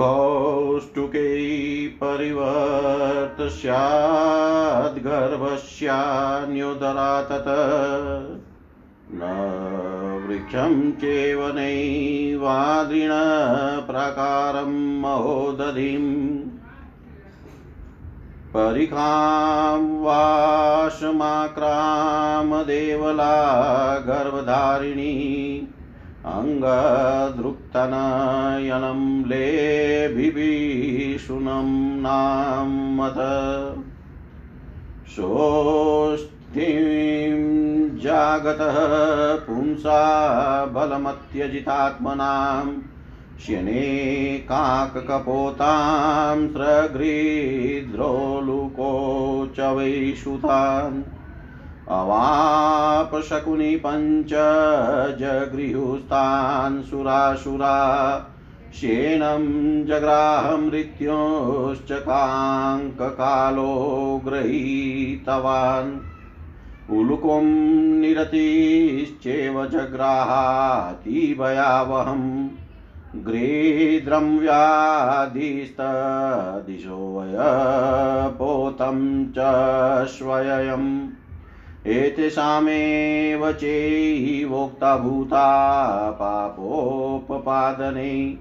कौष्टुके परिवर्त स्याद्गर्भस्यान्योदरा तत् न वृक्षं चेव नैवादृणप्रकारं महोदधिम्। परिखां वाशमाक्रामदेवला गर्भधारिणी अङ्गदृक्तनयनं लेभिभीषुनं नाम सोऽस्थिं जागतः पुंसा बलमत्यजितात्मनां श्यनेकाककपोतां काककपोतां वैषुतान् द्रोलुको च वैश्रुतान् अवापशकुनि पञ्च जगृहुस्तान् सुरासुरा श्येनं जग्राहमृत्योश्च काङ्ककालो गृहीतवान् उलुकों निरतिश्चेव जग्राहाति भयावहम् गृहीद्रं व्याधिस्तदिशोऽयपोतं च स्वयम् एतेषामेव चैवोक्ता भूता पापोपपादने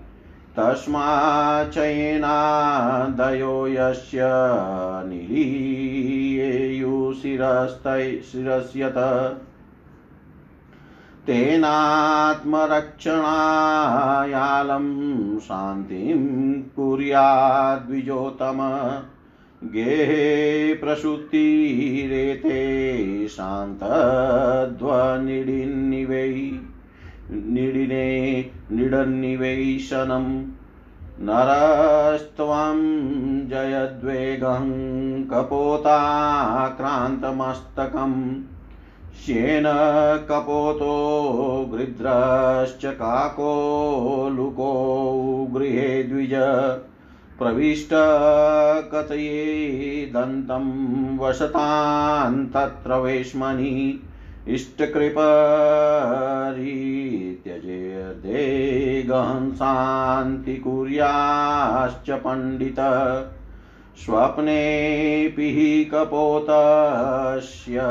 तस्माच्चयेनादयो यस्य निरीयेयुशिरस्तै शिरस्यत। तेनात्मरक्षणायालं शान्तिं कुर्याद्विजोतम गेहे प्रसूतिरेते शान्तध्वनिडिन्निवै निडिने निडन्निवेशनम् नरस्त्वं जयद्वेगं कपोताक्रान्तमस्तकम्। श्येन कपोतो गृध्रश्च काको लुको गृहे द्विज। प्रविष्ट कथये दन्तं वसतान् तत्र वेश्मनि इष्टकृपरित्यजेर्देगहंसान्ति कुर्याश्च पण्डित स्वप्नेऽपि हि कपोतस्य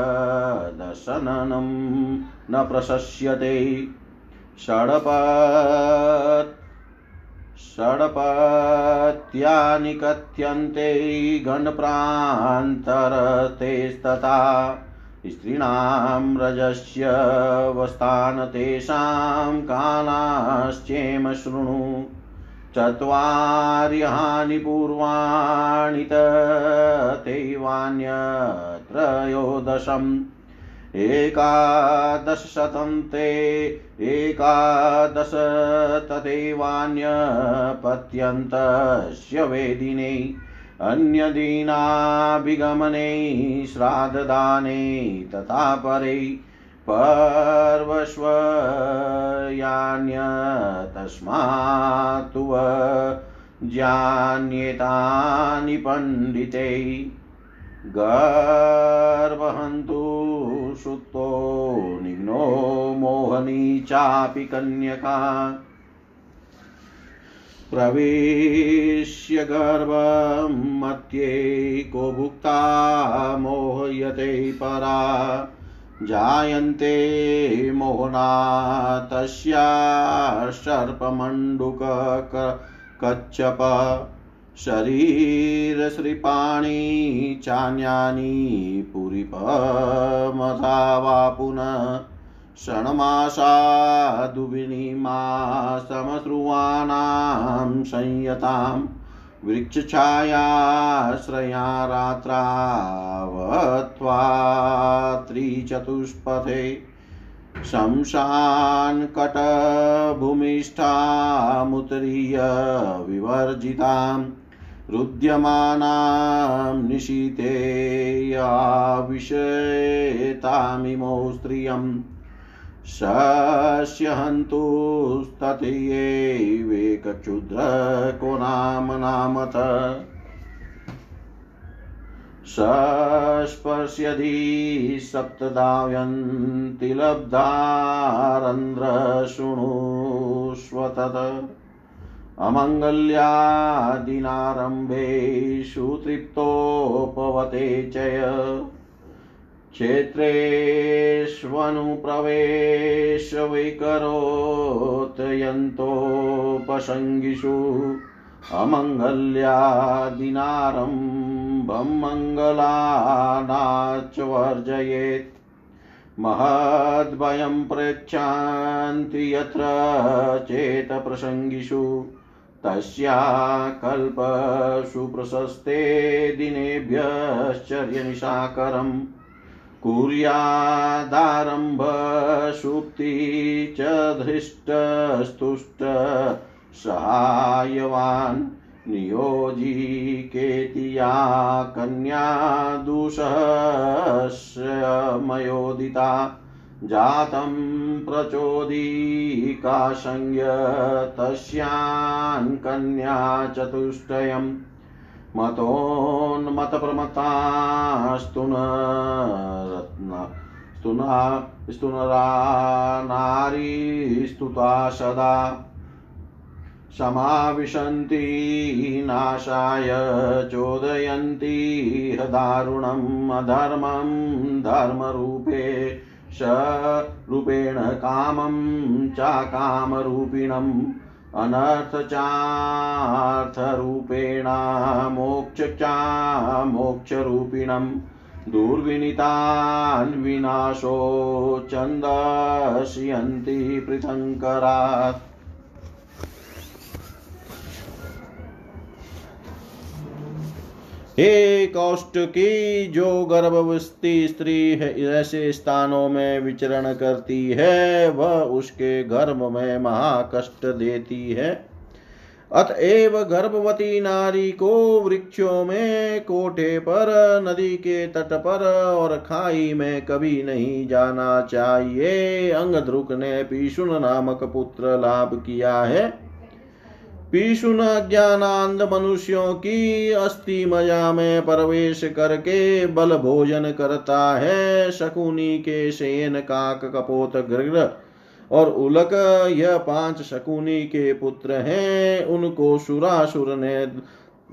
दशननं न प्रशस्यते षडपत् षडपत्यानि कथ्यन्ते गणप्रान्तरतेस्तथा स्त्रीणां रजस्य वस्तान तेषां कानाश्चेम शृणु। चत्वार्यानि पूर्वाणि तथैवान्यत्रयोदशम् एकादशशतं ते एकादश तथैवान्यपत्यन्तस्य वेदिने अन्यदीनाभिगमने श्राद्धदाने तथा परे पर्वस्वयान्यतस्मात्तु जान्येतानि पण्डिते गर्वहन्तु श्रुतो निघ्नो मोहनी चापि कन्यका। प्रविश्य गर्भं मध्ये को भुक्ता मोहयते परा। जायन्ते मोहना तस्या सर्पमण्डुक शरीरश्रीपाणि चान्यानि पुरीपमथा वा पुनः षण्मासादुविनिमासमश्रुवाणां संयतां वृक्षछायाश्रया रात्रावत्वा त्रिचतुष्पथे शंशान्कटभूमिष्ठामुत्तीय विवर्जितां रुद्यमानां निशीते याविषेतामिमौ स्त्रियम् शस्यहन्तुस्तथयैवेकक्षुद्रको नाम नामत सस्पर्श्यधि सप्तदाव्यन्ति लब्धारन्ध्रशृणुष्व तत्। अमङ्गल्यादिनारम्भेषु तृप्तोपवते चय। क्षेत्रेष्वनुप्रवेशविकरोत् यन्तोपसङ्गिषु अमङ्गल्यादिनारम्भं मङ्गलानाच वर्जयेत्। महद्भयं पृच्छन्ति यत्र चेतप्रसङ्गिषु। तस्या कल्पसु प्रशस्ते दिनेभ्यश्चर्यनिशाकरम् कुर्यादारम्भसुप्ति च धृष्टस्तुष्ट सहायवान् नियोजिकेति या कन्या दुःसहस्रमयोदिता जातं प्रचोदिकाशङ्य तस्यान् कन्या चतुष्टयम्। मतोन्मतप्रमतास्तुन रत्न स्तुना स्तुनरा नारीस्तुता सदा। समाविशन्ति नाशाय, चोदयन्ति दारुणम् अधर्मं धर्मरूपे। रूपेण कामं चाकामरूपिणम् अनर्थचार्थरूपेण मोक्षचा मोक्षरूपिणम् दुर्विनीतान् विनाशो पृथङ्करात् हे कौष्ट की जो गर्भवस्थी स्त्री है, ऐसे स्थानों में विचरण करती है, वह उसके गर्भ में महाकष्ट देती है। अतएव गर्भवती नारी को वृक्षों में कोठे पर, नदी के तट पर और खाई में कभी नहीं जाना चाहिए। अंगद्रुक ने पीशुन नामक पुत्र लाभ किया है। पीशुन ज्ञानांध मनुष्यों की अस्थि मज़ा में प्रवेश करके बल भोजन करता है शकुनी के शेन काक कपोत गृह। और उलक यह पाँच शकुनी के पुत्र हैं, उनको सुरासुर ने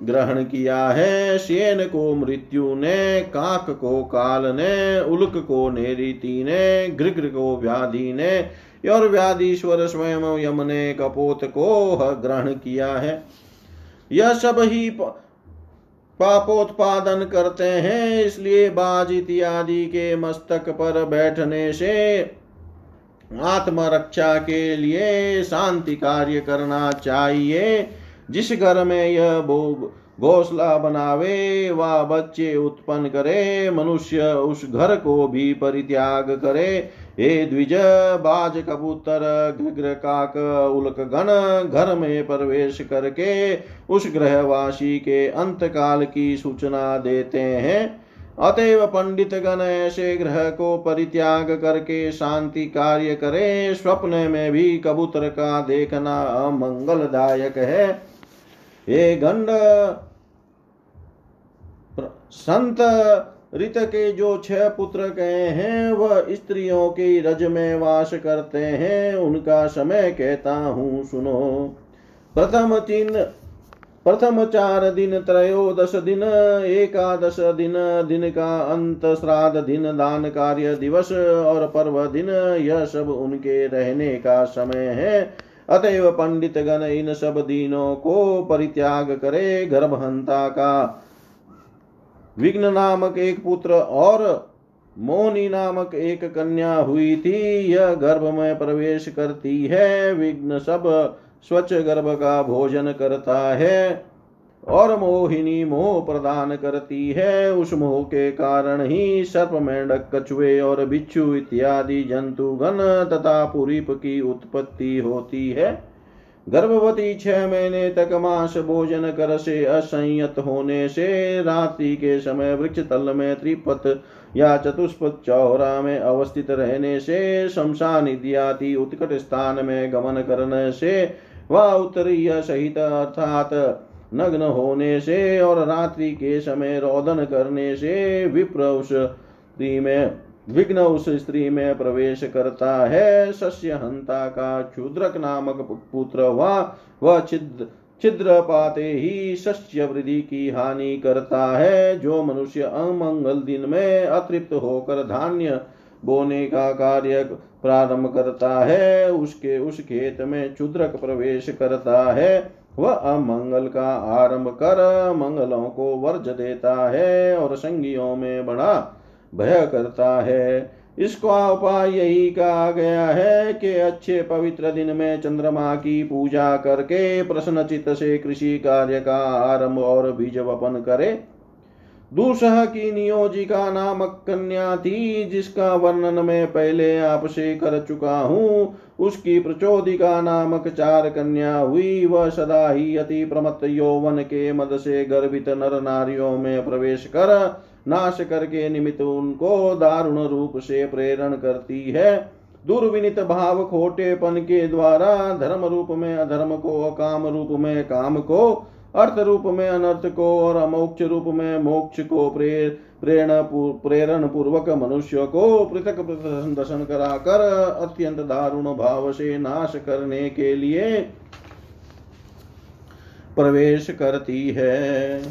ग्रहण किया है। शेन को मृत्यु ने, काक को काल ने, उलक को नेरीति ने गृग्र को व्याधि ने और व्याधीश्वर स्वयं यम ने कपोत को ग्रहण किया है। यह सब ही पापोत्पादन करते हैं, इसलिए बाज इत्यादि के मस्तक पर बैठने से आत्मरक्षा के लिए शांति कार्य करना चाहिए। जिस घर में यह घोसला बनावे व बच्चे उत्पन्न करे, मनुष्य उस घर को भी परित्याग करे। हे द्विज बाज कबूतर घृग्र काक, उल्क गण, घर में प्रवेश करके उस ग्रहवासी के अंत काल की सूचना देते हैं। अतएव पंडित गण ऐसे ग्रह को परित्याग करके शांति कार्य करे। स्वप्न में भी कबूतर का देखना अमंगलदायक है। हे गंड संत ऋत के जो छह पुत्र गए हैं, वह स्त्रियों के रज में वास करते हैं। उनका समय कहता हूँ, सुनो। प्रथम तीन, प्रथम चार दिन, त्रयोदश दिन, एकादश दिन दिन का अंत, श्राद्ध दिन, दान कार्य दिवस और पर्व दिन, यह सब उनके रहने का समय है। अतएव पंडित गण इन सब दिनों को परित्याग करे, गर्भहंता का विघ्न नामक एक पुत्र और मोनी नामक एक कन्या हुई थी, यह गर्भ में प्रवेश करती है। विघ्न सब स्वच्छ गर्भ का भोजन करता है और मोहिनी मोह प्रदान करती है। उस मोह के कारण ही सर्प मेंढक, कछुए और बिच्छू इत्यादि जंतु गण तथा पुरीप की उत्पत्ति होती है। गर्भवती छह महीने तक मांस भोजन कर से असंयत होने से रात्रि के समय वृक्ष तल में त्रिपत या चतुष्पत चौरा में अवस्थित रहने से शमशान इत्यादि उत्कट स्थान में गमन करने से व उत्तरीय सहित अर्थात नग्न होने से और रात्रि के समय रोदन करने से विप्र उस में विघ्न उस स्त्री में प्रवेश करता है। सस्य हंता का क्षुद्रक नामक पुत्र हुआ वह छिद्र छिद्र पाते ही शस्य वृद्धि की हानि करता है, जो मनुष्य अमंगल दिन में अतृप्त होकर धान्य बोने का कार्य प्रारंभ करता है। उसके, उस खेत में क्षुद्रक प्रवेश करता है। वह अमंगल का आरंभ कर मंगलों को वर्ज देता है और संगियों में बड़ा भय करता है। इसका उपाय यही कहा गया है कि अच्छे पवित्र दिन में चंद्रमा की पूजा करके प्रश्न चित्त से कृषि कार्य का आरंभ और बीज वपन करे। दूसह की नियोजिका नामक कन्या थी, जिसका वर्णन मैं पहले आपसे कर चुका हूँ। उसकी प्रचोदिका नामक चार कन्या हुई, वह सदा ही अति प्रमत्त यौवन के मद से गर्भित नर नारियों में प्रवेश कर नाश करके निमित्त उनको दारुण रूप से प्रेरण करती है। दुर्विनित भाव खोटेपन के द्वारा धर्म रूप में अधर्म को काम रूप में काम को, अर्थ रूप में अनर्थ को और अमोक्ष रूप में मोक्ष को प्रेर प्रेरण प्रेरण पूर्वक मनुष्य को पृथक पृथक दर्शन कराकर अत्यंत दारुण भाव से नाश करने के लिए प्रवेश करती है।